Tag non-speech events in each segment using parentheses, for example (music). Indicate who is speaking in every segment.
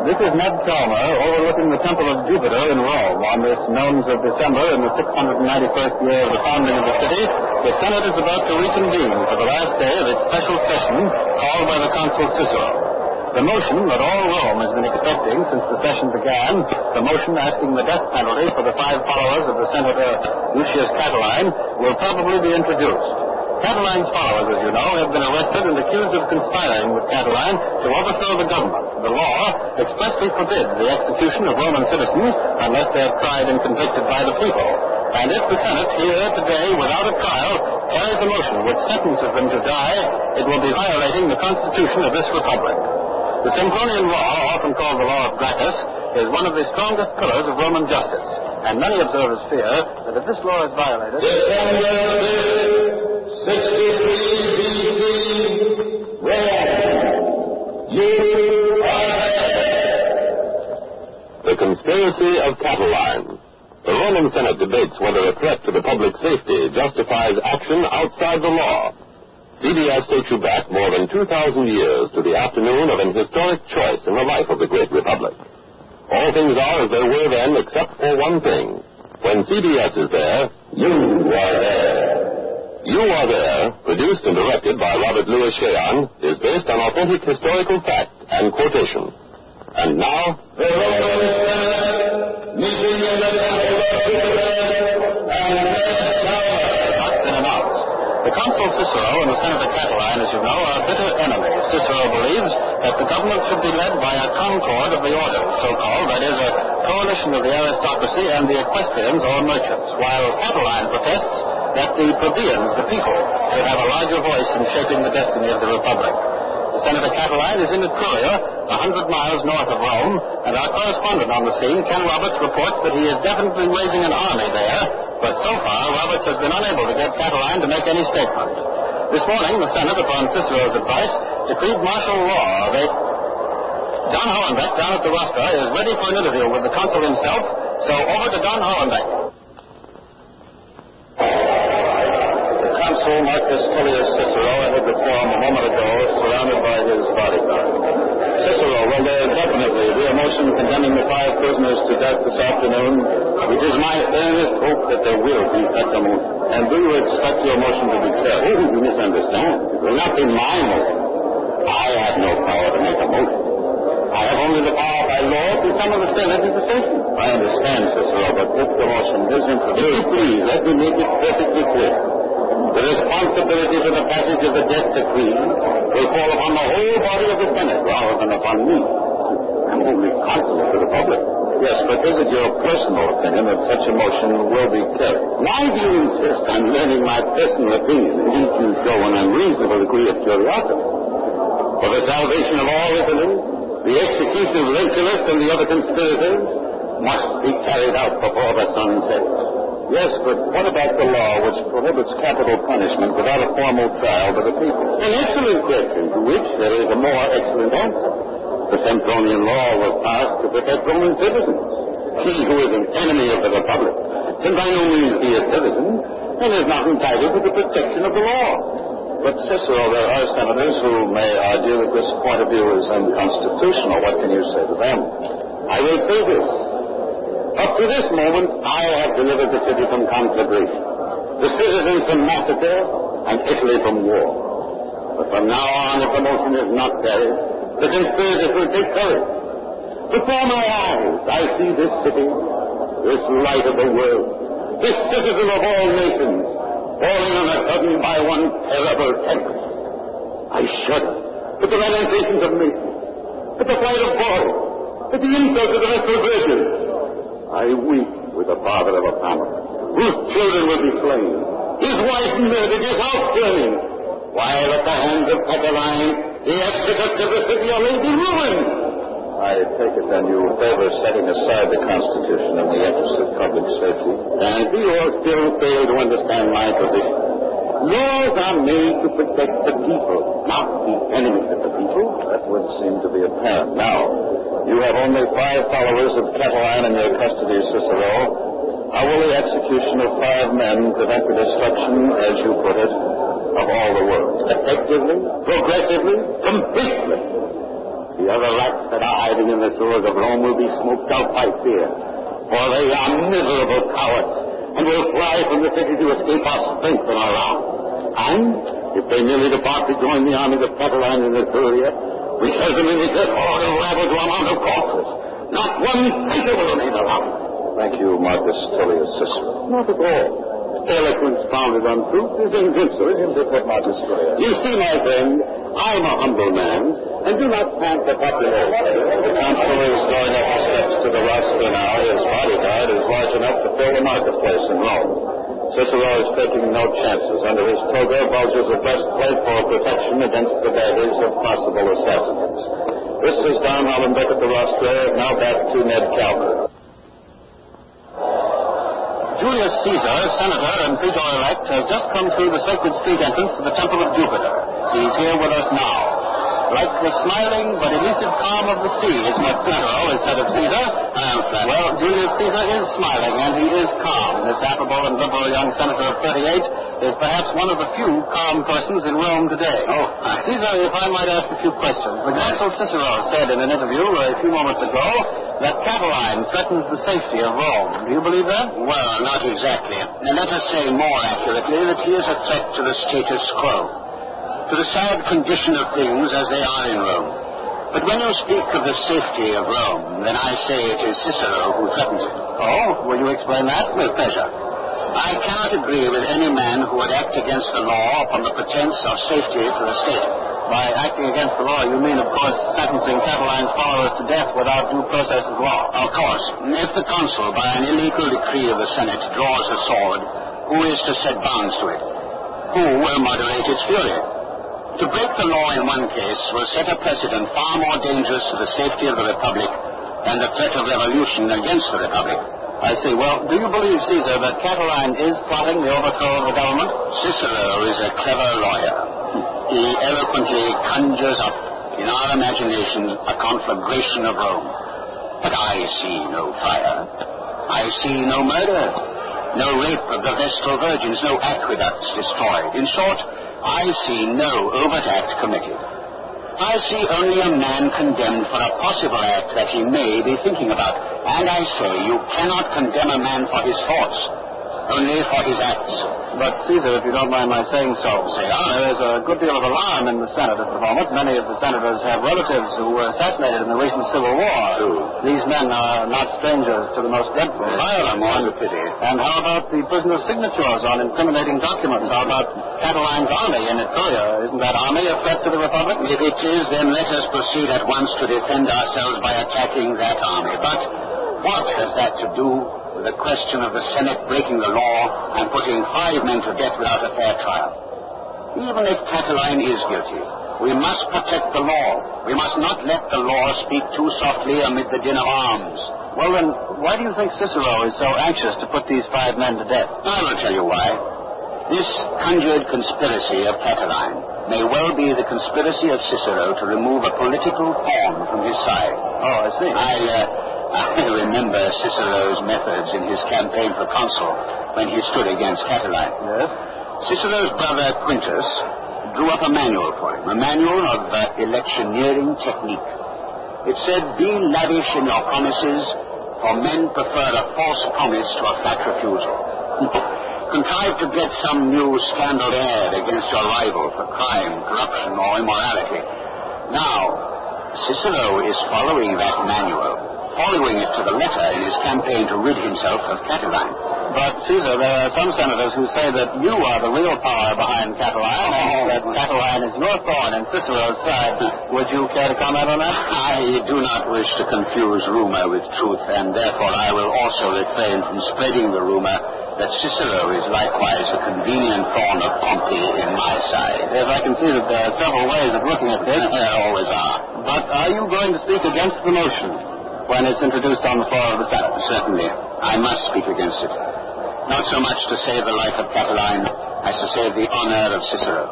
Speaker 1: This is Ned Calmer overlooking the Temple of Jupiter in Rome on this nones of December in the 691st year of the founding of the city. The Senate is about to reconvene for the last day of its special session called by the Consul Cicero. The motion that all Rome has been expecting since the session began, the motion asking the death penalty for the five followers of the Senator Lucius Catiline, will probably be introduced. Catiline's followers, as you know, have been arrested and accused of conspiring with Catiline to overthrow the government. The law expressly forbids the execution of Roman citizens unless they are tried and convicted by the people. And if the Senate here today, without a trial, carries a motion which sentences them to die, it will be violating the Constitution of this republic. The Sempronian law, often called the law of Gracchus, is one of the strongest pillars of Roman justice. And many observers fear that if this law is violated...
Speaker 2: conspiracy of Catiline. The Roman Senate debates whether a threat to the public safety justifies action outside the law. CBS takes you back more than 2,000 years to the afternoon of an historic choice in the life of the great republic. All things are as they were then, except for one thing. When CBS is there, you are there. You Are There, produced and directed by Robert Lewis Shayon, is based on authentic historical fact and quotation. And now,
Speaker 3: the
Speaker 1: Consul Cicero and the Senator Catiline, as you know, are bitter enemies. Cicero believes that the government should be led by a concord of the order, so-called, that is, a coalition of the aristocracy and the equestrians or merchants, while Catiline protests that the plebeians, the people, should have a larger voice in shaping the destiny of the republic. Senator Catiline is in Etruria, a hundred miles north of Rome, and our correspondent on the scene, Ken Roberts, reports that he is definitely raising an army there, but so far Roberts has been unable to get Catiline to make any statement. This morning, the Senate, upon Cicero's advice, decreed martial law. They... Don Hollenbeck down at the rostra is ready for an interview with the consul himself, so over to Don Hollenbeck. Marcus Tullius Cicero, entered the forum a moment ago, surrounded by his bodyguard. Cicero, will there definitely be a motion condemning the five prisoners to death this afternoon? It is my earnest hope that there will be such a motion. And do you expect your motion to be carried? Oh, you misunderstand. It will not be my motion. I have no power to make a motion. I have only the power by law to summon the Senate to decision. I understand, Cicero, but the motion is introduced, please let me make it perfectly clear. The responsibility for the passage of the death decree will fall upon the whole body of the Senate rather than upon me. I'm only consul to the public. Yes, but is it your personal opinion that such a motion will be carried? Why do you insist on learning my personal opinion? Didn't you show an unreasonable degree of curiosity? For the salvation of all Italy, the execution of Lentulus and the other conspirators must be carried out before the sun sets. Yes, but what about the law which prohibits capital punishment without a formal trial by the people? An excellent question to which there is a more excellent answer. The Sempronian law was passed to protect Roman citizens. He who is an enemy of the Republic can by no means be a citizen and is not entitled to the protection of the law. But Cicero, there are senators who may argue that this point of view is unconstitutional. What can you say to them? I will say this. Up to this moment, I have delivered the city from conflagration, the citizens from massacre, and Italy from war. But from now on, if the motion is not carried, the conspirators will take courage. Before my eyes, I see this city, this light of the world, this citizen of all nations, falling on a sudden by one terrible tempest. I shudder at the lamentations of nations, at the flight of boys, at the insult of the virgins. I weep with the father of a family, whose children will be slain, his wife murdered, his house burning, while at the hands of Catiline, the exodus of the city laid in ruins. I take it then you favor setting aside the Constitution in the interest of public safety. And do you all still fail to understand my position? Laws are made to protect the people, not the enemies of the people. That would seem to be apparent. Now, you have only five followers of Catiline in your custody, Cicero. How will the execution of five men prevent the destruction, as you put it, of all the world? Effectively? Progressively? Completely? The
Speaker 4: other rats that are hiding in the sewers of Rome will be smoked out by fear. For they are miserable cowards, and will fly from the city to escape our strength and our wrath. And if they merely depart to join the armies of Catiline in Etruria, we certainly get all the rabble to amount of corpses. Not one traitor will remain alive.
Speaker 1: Thank you, Marcus Tullius Cicero.
Speaker 4: Not at all. Eloquence founded on truth is invincible.
Speaker 1: Marcus Tullius.
Speaker 4: You see, my friend, I'm a humble man, and do not thank the popularity.
Speaker 1: The consul is going up the steps to the rostrum now. His bodyguard is large enough to fill the marketplace in Rome. Cicero is taking no chances. Under his toga bulges a breastplate for protection against the daggers of possible assassins. This is Don Hollenbeck at the rostra. Now back to Ned Calmer.
Speaker 4: Julius Caesar, senator and praetor-elect, has just come through the sacred street entrance to the Temple of Jupiter. He's here with us now. Like the smiling but elusive calm of the sea is what Cicero has said of Caesar. well, Julius Caesar is smiling and he is calm. This affable and liberal young senator of 38 is perhaps one of the few calm persons in Rome today.
Speaker 1: Oh.
Speaker 4: Uh, Caesar, if I might ask a few questions. The consul Cicero said in an interview a few moments ago that Catiline threatens the safety of Rome. Do you believe that?
Speaker 5: Well, not exactly. And let us say more accurately that he is a threat to the status quo to the sad condition of things as they are in Rome. But when you speak of the safety of Rome, then I say it is Cicero who threatens it.
Speaker 4: Oh, will you explain that?
Speaker 5: With pleasure. I cannot agree with any man who would act against the law upon the pretense of safety to the state.
Speaker 4: By acting against the law, you mean, of course, sentencing Catiline's followers to death without due process of law.
Speaker 5: Of course. If the consul, by an illegal decree of the Senate, draws a sword, who is to set bounds to it? Who will moderate its fury? To break the law in one case will set a precedent far more dangerous to the safety of the Republic than the threat of revolution against the Republic.
Speaker 4: I see. Well, do you believe, Caesar, that Catiline is plotting the overthrow of the government?
Speaker 5: Cicero is a clever lawyer. He eloquently conjures up in our imagination a conflagration of Rome. But I see no fire. I see no murder. No rape of the Vestal Virgins, no aqueducts destroyed. In short, I see no overt act committed. I see only a man condemned for a possible act that he may be thinking about. And I say you cannot condemn a man for his thoughts only for his acts.
Speaker 4: But, Caesar, if you don't mind my saying so,
Speaker 5: say on.
Speaker 4: There is a good deal of alarm in the Senate at the moment. Many of the senators have relatives who were assassinated in the recent Civil War.
Speaker 5: True.
Speaker 4: These men are not strangers to the most dreadful
Speaker 5: violence. More pity.
Speaker 4: And how about the prisoner's signatures on incriminating documents? How about Catiline's army in Etruria? Isn't that army a threat to the Republic?
Speaker 5: If it is, then let us proceed at once to defend ourselves by attacking that army. But what has that to do the question of the Senate breaking the law and putting five men to death without a fair trial. Even if Catiline is guilty, we must protect the law. We must not let the law speak too softly amid the din of arms.
Speaker 4: Well, then, why do you think Cicero is so anxious to put these five men to death?
Speaker 5: I will tell you why. This conjured conspiracy of Catiline may well be the conspiracy of Cicero to remove a political pawn from his side.
Speaker 4: Oh, I see.
Speaker 5: I, uh, I remember Cicero's methods in his campaign for consul when he stood against Catiline.
Speaker 4: Yes?
Speaker 5: Cicero's brother Quintus drew up a manual for him, a manual of uh, electioneering technique. It said, be lavish in your promises, for men prefer a false promise to a flat refusal. (laughs) Contrive to get some new scandal aired against your rival for crime, corruption, or immorality. Now, Cicero is following that manual following it to the letter in his campaign to rid himself of Catiline.
Speaker 4: But, Caesar, there are some senators who say that you are the real power behind Catiline, and oh. that Catiline is your thorn in Cicero's side. Would you care to comment on that?
Speaker 5: I do not wish to confuse rumor with truth, and therefore I will also refrain from spreading the rumor that Cicero is likewise a convenient thorn of Pompey in my side.
Speaker 4: Yes, I can see that there are several ways of looking at this. (laughs)
Speaker 5: There always are.
Speaker 4: But are you going to speak against the motion? When it's introduced on the floor of the Senate.
Speaker 5: Certainly. I must speak against it. Not so much to save the life of Catiline as to save the honor of Cicero.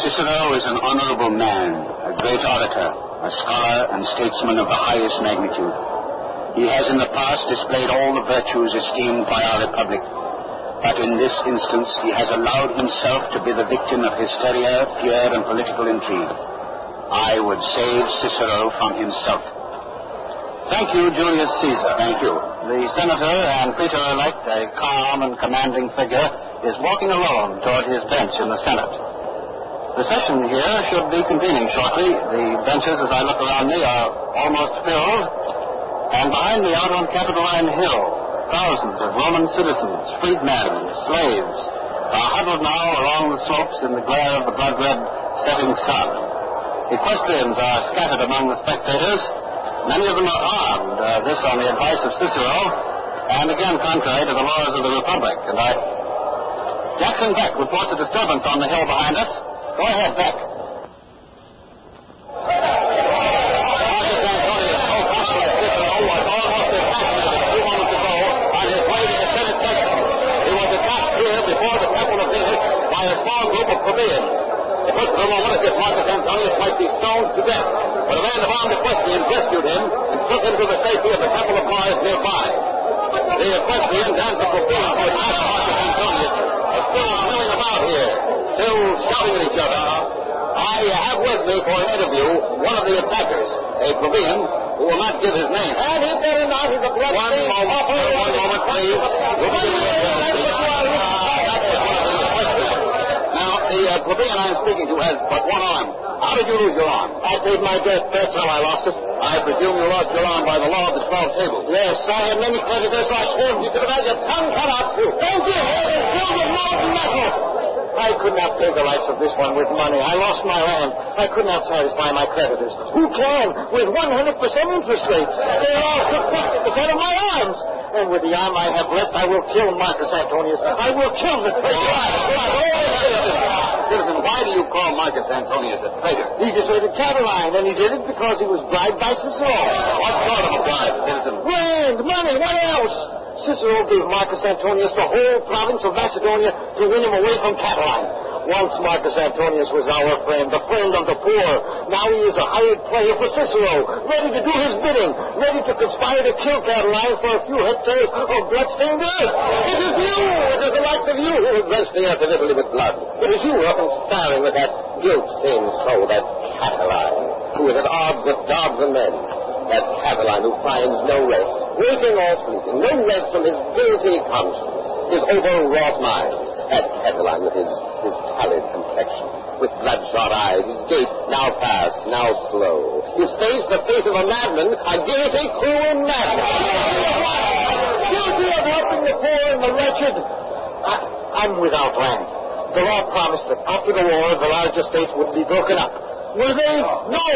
Speaker 5: Cicero is an honorable man, a great orator, a scholar and statesman of the highest magnitude. He has in the past displayed all the virtues esteemed by our republic. But in this instance, he has allowed himself to be the victim of hysteria, fear, and political intrigue.
Speaker 6: I would save Cicero from himself. Thank you, Julius Caesar. Thank you. The senator and praetor-elect, a calm and commanding figure, is walking alone toward his bench in the Senate. The session here should be convening shortly. The benches, as I look around me, are almost filled. And behind me, out on Capitoline Hill, thousands of Roman citizens, freedmen, slaves, are huddled now along the slopes in the glare of the blood-red setting sun. Equestrians are scattered among the spectators. Many of them are armed, uh, this on the advice of Cicero, and again contrary to the laws of the Republic. And I... Jackson Beck reports a disturbance on the hill behind us. Go ahead, Beck. It was for a moment as if Marcus Antonius might be stoned to death, but a man of armed equestrians rescued him and took him to the safety of the Temple of Mars nearby. The equestrians and the plebeians who had asked Marcus Antonius are still milling about here, still shouting at each other. I have with me for an interview one of the attackers, a plebeian who will not give his name.
Speaker 7: And he better not. He's a blood
Speaker 6: One moment, one moment, please. We'll begin with now, the uh, plebeian I'm speaking to has but one arm. How did you lose your arm?
Speaker 7: I paid my debt. That's how I lost it.
Speaker 6: I presume you lost your arm by the law of the twelve tables.
Speaker 7: Yes, I had many creditors like him. You could have had your tongue cut out, too. Thank you. It is filled with molten metal. I could not pay the likes of this one with money. I lost my land. I could not satisfy my creditors. Who can? With 100% interest rates. They lost 50% of my arms. And with the arm I have left, I will kill Marcus Antonius. I will kill the
Speaker 6: Citizen, why do you call Marcus Antonius a traitor?
Speaker 7: He deserted Catiline, and he did it because he was bribed by Cicero.
Speaker 6: What sort of a bribe, citizen?
Speaker 7: Land, money, what else? Cicero gave Marcus Antonius the whole province of Macedonia to win him away from Catiline. Once Marcus Antonius was our friend, the friend of the poor. Now he is a hired player for Cicero, ready to do his bidding, ready to conspire to kill Catiline for a few hectares of blood-stained earth. It is you, it is the likes of you who have drenched the earth of Italy with blood. It is you who are conspiring with that guilt-stained soul, that Catiline, who is at odds with gods and men. That Catiline who finds no rest, waking or sleeping, no rest from his guilty conscience, his overwrought mind. That Catiline with his, his pallid complexion, with bloodshot eyes, his gait now fast, now slow, his face the face of a madman, a guilty, cruel madman. Guilty of helping the poor and the wretched. I, I'm without land. The law promised that after the war, the large estates would be broken up. Were they? No.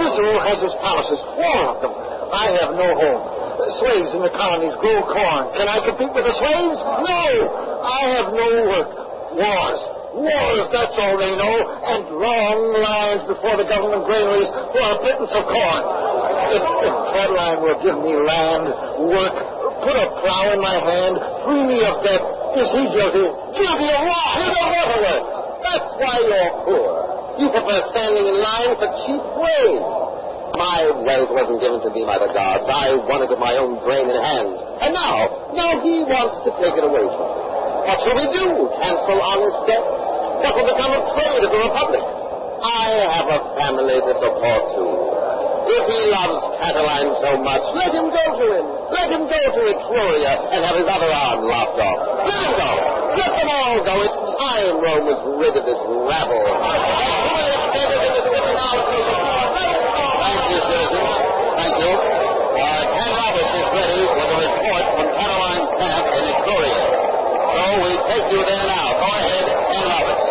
Speaker 7: Cicero has his palaces, four of them. I have no home. The slaves in the colonies grow corn. Can I compete with the slaves? No. I have no work. Wars. Wars, that's all they know. And long lines before the government granaries for a pittance of corn. If, if will give me land, work, put a plow in my hand, free me of debt, is he guilty? Guilty of what? Want to work. That's why you're poor. You prefer standing in line for cheap wage. My wealth wasn't given to me by the gods. I won it with my own brain and hand. And now, now he wants to take it away from me. What shall we do? Cancel honest debts? What will become of trade of the Republic? I have a family to support too. If he loves Catiline so much, let him go to him. Let him go to Etruria and have his other arm lopped off. Let him go. Let them all go. It's time Rome was rid of this rabble.
Speaker 6: Thank you. Thank you. Uh, Ken Roberts is ready with a report from Catiline's camp in Etruria. So we take you there now. Go ahead, Ken Roberts.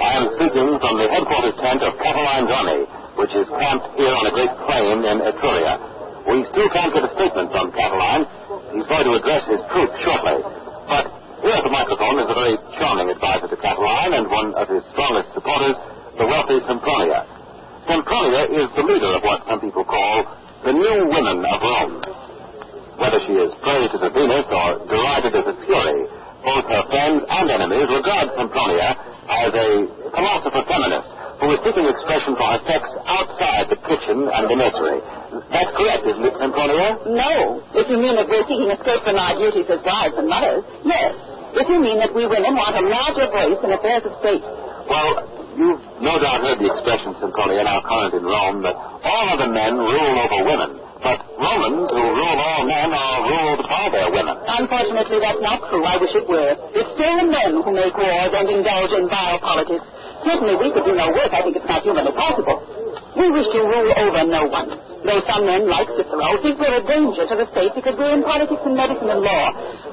Speaker 2: I am speaking from the headquarters tent of Catiline's army, which is camped here on a great plain in Etruria. We still can't get a statement from Catiline. He's going to address his troops shortly. But here at the microphone is a very charming advisor to Catiline and one of his strongest supporters, the wealthy Sempronia. Sempronia is the leader of what some people call the new women of Rome. Whether she is praised as a Venus or derided as a Fury, both her friends and enemies regard Sempronia as a philosopher feminist who is seeking expression for her sex outside the kitchen and the nursery. That's correct, isn't it, Sempronia?
Speaker 8: No. If you mean that we're seeking escape from our duties as wives and mothers, yes. if you mean that we women want a in affairs of state.
Speaker 2: Well, you've no doubt heard the expression, Sempronia, now current in Rome, that all other men rule over women. But Romans, who rule all men, are ruled by their women.
Speaker 8: Unfortunately, that's not true. I wish it were. It's still the men who make wars and indulge in vile politics. Certainly we could do no worse. I think it's not humanly possible. We wish to rule over no one. Though some men, like Cicero, think we're a danger to the state because we're in politics and medicine and law.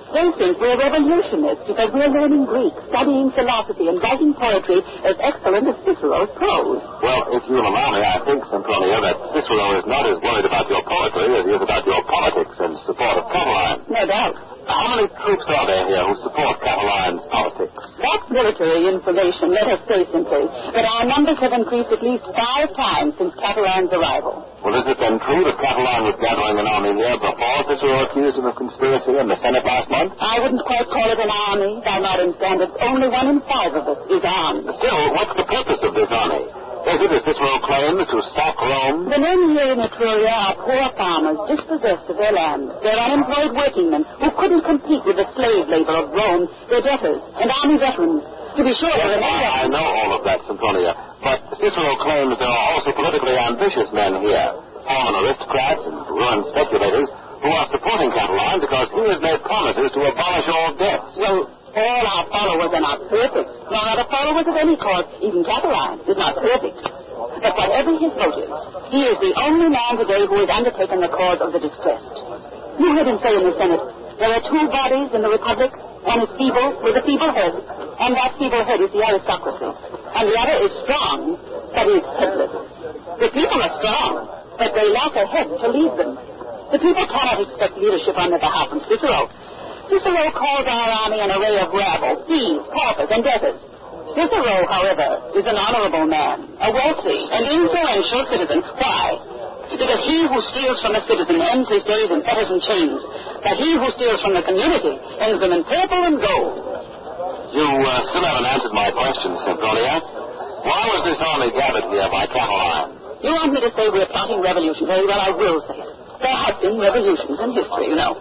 Speaker 8: They think we're revolutionists because we're learning Greek, studying philosophy, and writing poetry as excellent as Cicero's prose.
Speaker 2: Well, if you'll allow me, I think, Sempronia, that Cicero is not as worried about your poetry as he is about your politics and support of Catiline.
Speaker 8: No doubt.
Speaker 2: How many troops are there here who support Catiline's politics?
Speaker 8: That's military information, let us say simply. But our numbers have increased at least five times since Catiline's arrival.
Speaker 2: Well, is it then true that Catalan was gathering an army here before Cicero accused him of conspiracy in the Senate last month?
Speaker 8: I wouldn't quite call it an army. By modern standards, only one in five of us is armed.
Speaker 2: Still, what's the purpose of this army? Is it, as Cicero claims, to sack Rome?
Speaker 8: The men here in Etruria are poor farmers, dispossessed of their land. They're unemployed workingmen who couldn't compete with the slave labor of Rome. They're debtors and army veterans. To be sure,
Speaker 2: Yes,
Speaker 8: remember...
Speaker 2: I know all of that, Sempronia. But Cicero claims there are also politically ambitious men here, former aristocrats and ruined speculators, who are supporting Catiline because he has made promises to abolish all debts.
Speaker 8: Well, all our followers are not perfect. Nor are the followers of any cause. Even Catiline is not perfect. But whatever his motives, he is the only man today who has undertaken the cause of the distressed. You heard him say in the Senate, there are two bodies in the Republic. One is feeble, with a feeble head, and that feeble head is the aristocracy. And the other is strong, but is headless. The people are strong, but they lack a head to lead them. The people cannot expect leadership on their behalf from Cicero. Cicero calls our army an array of rabble, thieves, paupers, and debtors. Cicero, however, is an honorable man, a wealthy and influential citizen. Why? Because he who steals from a citizen ends his days in fetters and chains, but he who steals from the community ends them in purple and gold.
Speaker 2: You uh, still haven't answered my question, Sempronia. Why was this army gathered here by Catiline?
Speaker 8: You want me to say we're plotting revolution? Very well, I will say it. There have been revolutions in history, you know.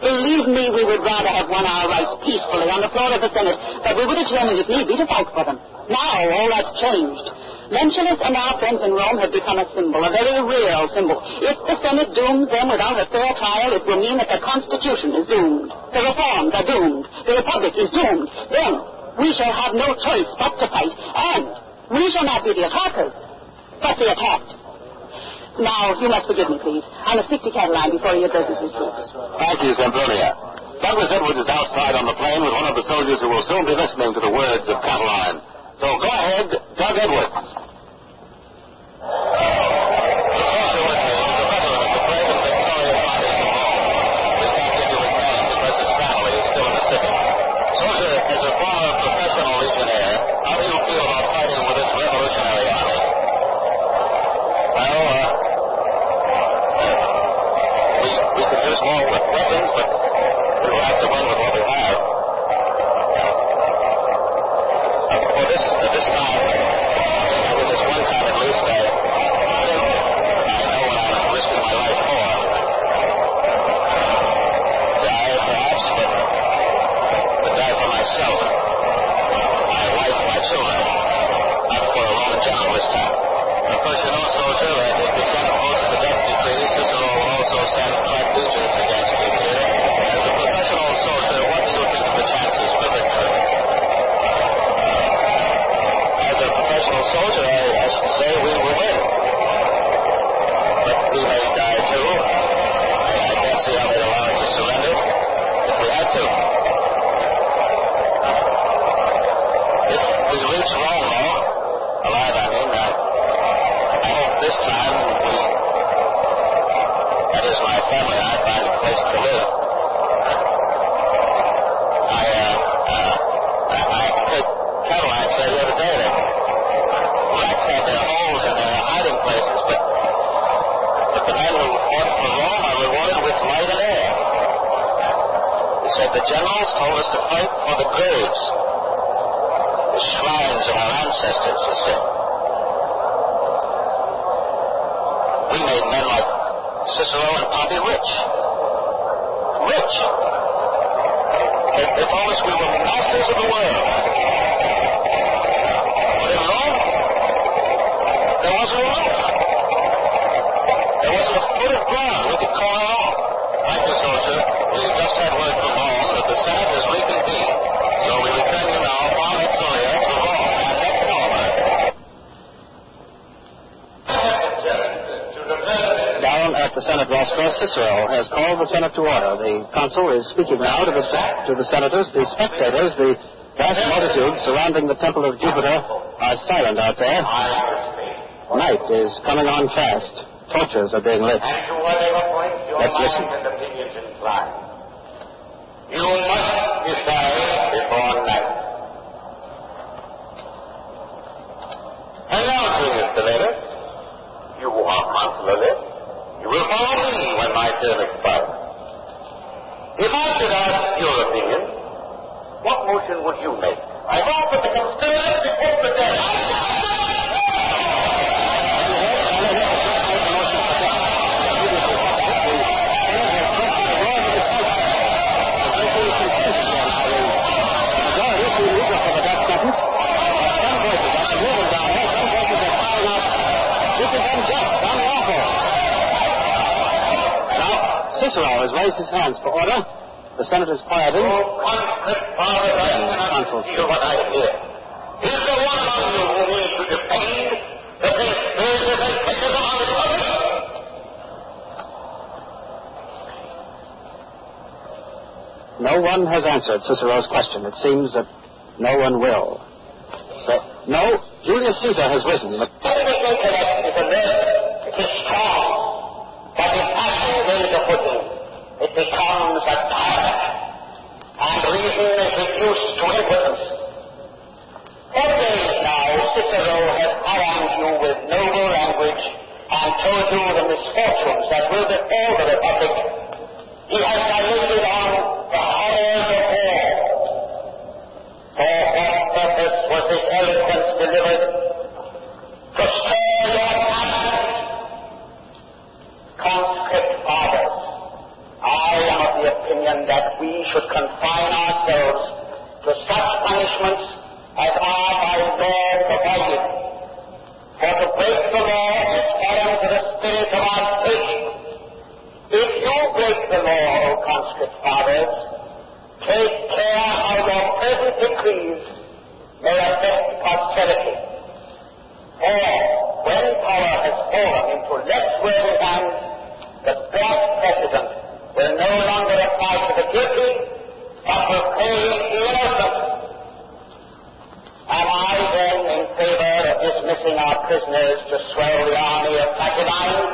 Speaker 8: Believe me, we would rather have won our rights peacefully on the floor of the Senate, but we were determined if need be to fight for them. Now, all that's changed. Lentulus and our friends in Rome have become a symbol, a very real symbol. If the Senate dooms them without a fair trial, it will mean that the Constitution is doomed. The reforms are doomed. The Republic is doomed. Then we shall have no choice but to fight, and we shall not be the attackers, but the attacked. Now, you must forgive me, please. I must speak to Catiline before he addresses his troops.
Speaker 2: Thank you, Sempronia. Douglas Edwards is outside on the plane with one of the soldiers who will soon be listening to the words of Catiline. So go ahead, Doug Edwards.
Speaker 4: Called the Senate to order. Uh, the consul is speaking now to the, to the senators. The spectators, the vast multitude surrounding the Temple of Jupiter, are silent out there. Night is coming on fast. Torches are being lit.
Speaker 3: And to whatever point your
Speaker 4: Let's listen.
Speaker 3: and opinions incline. You must decide before night. Dear Mr. Later, you are consular list. Me when my term expires. If I should ask your opinion, what motion would you make? I hope that the conspirators be put to
Speaker 4: raised his hands for order. The senators quieted.
Speaker 3: Oh, conscript I cannot conceal what I hear. Is there one among you who means to defend the conspirators and traitors of our republic?
Speaker 4: No one has answered Cicero's question. It seems that no one will. So, no, Julius Caesar has risen. But
Speaker 3: is alert, it is strong, but if passion gains a footing, becomes a tyrant, and reason is reduced to impotence. Days now, Cicero has harangued you with noble language and told you the misfortunes that will befall the Republic. He has dilated on the horrors of war. For what purpose was this eloquence delivered? To stir your passions. Conscript fathers, I am of the opinion that we should confine ourselves to such punishments as are by law provided. For to break the law is foreign to the spirit of our state. If you break the law, O conscript fathers, to swell the army of Catiline?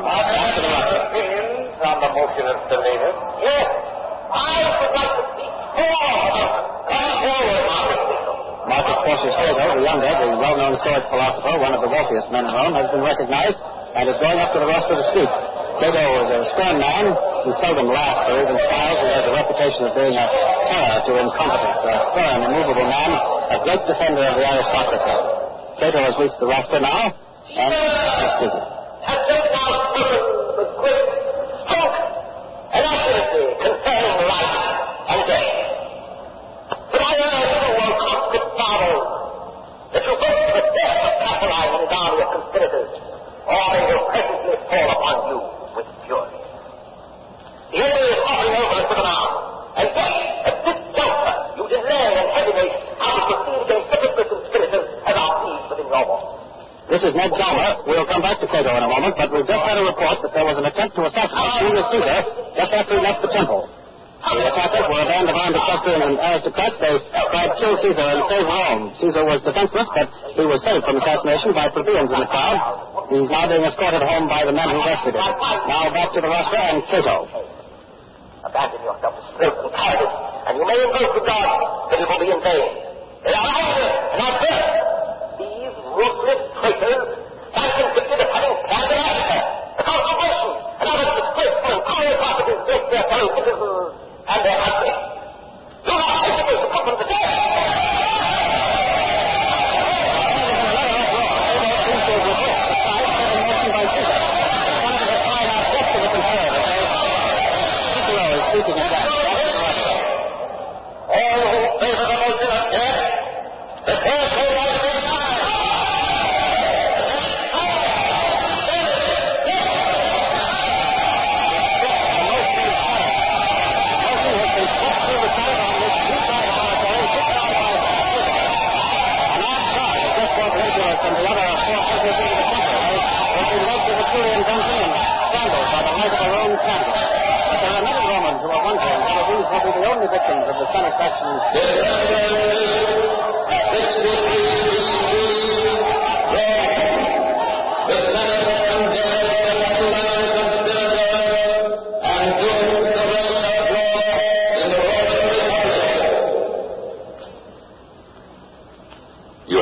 Speaker 3: The Marcus.
Speaker 4: Porcius Cato, the younger, the well-known Stoic philosopher, one of the wealthiest men in Rome, has been recognized and is going up to the rostro to speak. Cato is a stern man. He seldom laughs or even smiles. He has a reputation of being a terror to incompetence, a firm, immovable man, a great defender of the aristocracy. Cato has reached the rostro now, and is speaking.
Speaker 3: And accuracy concerning life and death. But I urge you, O conscript fathers, that you for the death of Catiline and army of conspirators, or they will presently fall upon you This
Speaker 4: is Ned Calmer. We'll come back to Cato in a moment, but we've just had a report that there was an attempt to assassinate ah. Julius Caesar just after he left the temple. Ah. The attackers were a band of armed equestrians and aristocrats. They tried to kill Caesar and save Rome. Caesar was defenseless, but he was saved from assassination by plebeians in the crowd. He's now being escorted home by the men who rescued him. Now back to the rostro and Cato.
Speaker 3: Abandon yourself to spirit and cowardice, and you may invoke the God, but it will be in vain. They are anger and are hurt. Ruthless traitors convicted of having planned an Africa, the Constitution, and other disgraceful and cruel against their citizens and
Speaker 4: their country.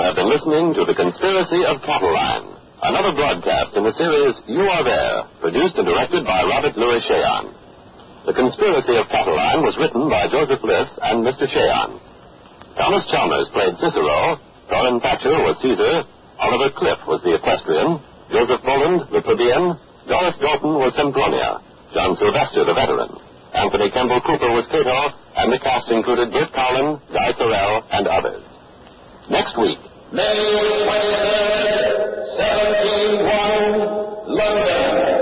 Speaker 2: Have been listening to The Conspiracy of Catiline, another broadcast in the series You Are There, produced and directed by Robert Lewis Shayon. The Conspiracy of Catiline was written by Joseph Liss and Mr. Shayon. Thomas Chalmers played Cicero, Torin Thatcher was Caesar, Oliver Cliff was the equestrian, Joseph Boland the plebeian, Doris Dalton was Sempronia, John Sylvester the veteran, Anthony Kemble Cooper was Cato, and the cast included Bert Collin, Guy Sorrell, and others. Next week,
Speaker 9: May 23rd, 71, London.